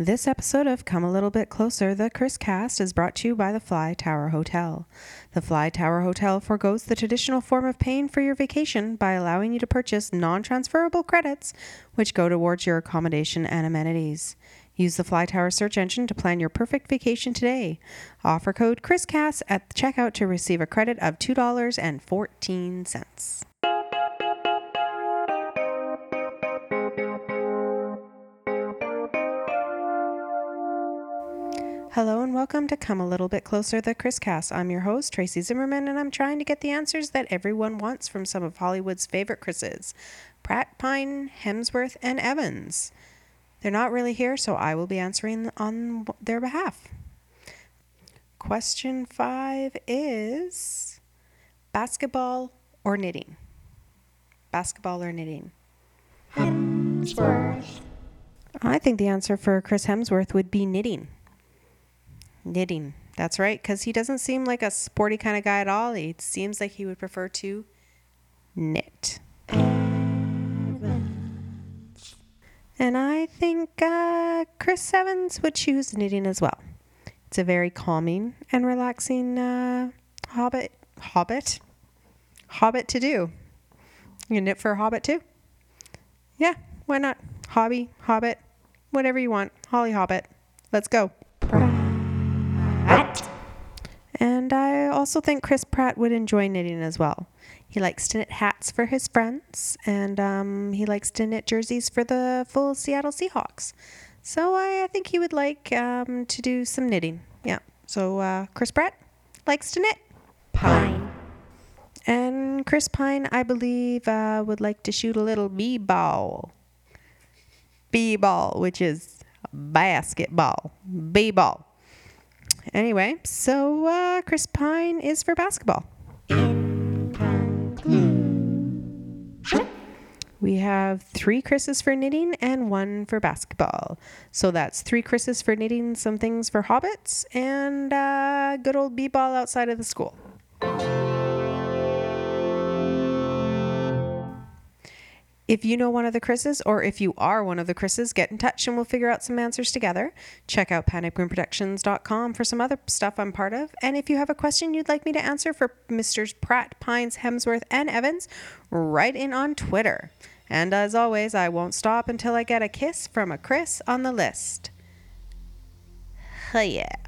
This episode of Come a Little Bit Closer, the Chris Cast, is brought to you by the Fly Tower Hotel. The Fly Tower Hotel forgoes the traditional form of paying for your vacation by allowing you to purchase non transferable credits, which go towards your accommodation and amenities. Use the Fly Tower search engine to plan your perfect vacation today. Offer code ChrisCast at checkout to receive a credit of $2.14. Hello and welcome to Come a Little Bit Closer, the Chris Cast. I'm your host, Tracy Zimmerman, and I'm trying to get the answers that everyone wants from some of Hollywood's favorite Chris's Pratt, Pine, Hemsworth, and Evans. They're not really here, so I will be answering on their behalf. Question five is basketball or knitting? Basketball or knitting? Hemsworth. I think the answer for Chris Hemsworth would be knitting. Knitting. That's right, because he doesn't seem like a sporty kind of guy at all. He seems like he would prefer to knit. And I think uh, Chris Evans would choose knitting as well. It's a very calming and relaxing uh, hobbit, hobbit, hobbit to do. You knit for a hobbit too? Yeah, why not? Hobby, hobbit, whatever you want. Holly Hobbit. Let's go. And I also think Chris Pratt would enjoy knitting as well. He likes to knit hats for his friends, and um, he likes to knit jerseys for the full Seattle Seahawks. So I, I think he would like um, to do some knitting. Yeah. So uh, Chris Pratt likes to knit. Pine. And Chris Pine, I believe, uh, would like to shoot a little b-ball. B-ball, which is basketball. B-ball. Anyway, so uh, Chris Pine is for basketball. We have three Chris's for knitting and one for basketball. So that's three Chris's for knitting, some things for hobbits, and uh, good old b-ball outside of the school. If you know one of the Chris's, or if you are one of the Chris's, get in touch and we'll figure out some answers together. Check out panicroomproductions.com for some other stuff I'm part of. And if you have a question you'd like me to answer for Mr. Pratt, Pines, Hemsworth, and Evans, write in on Twitter. And as always, I won't stop until I get a kiss from a Chris on the list. Oh yeah.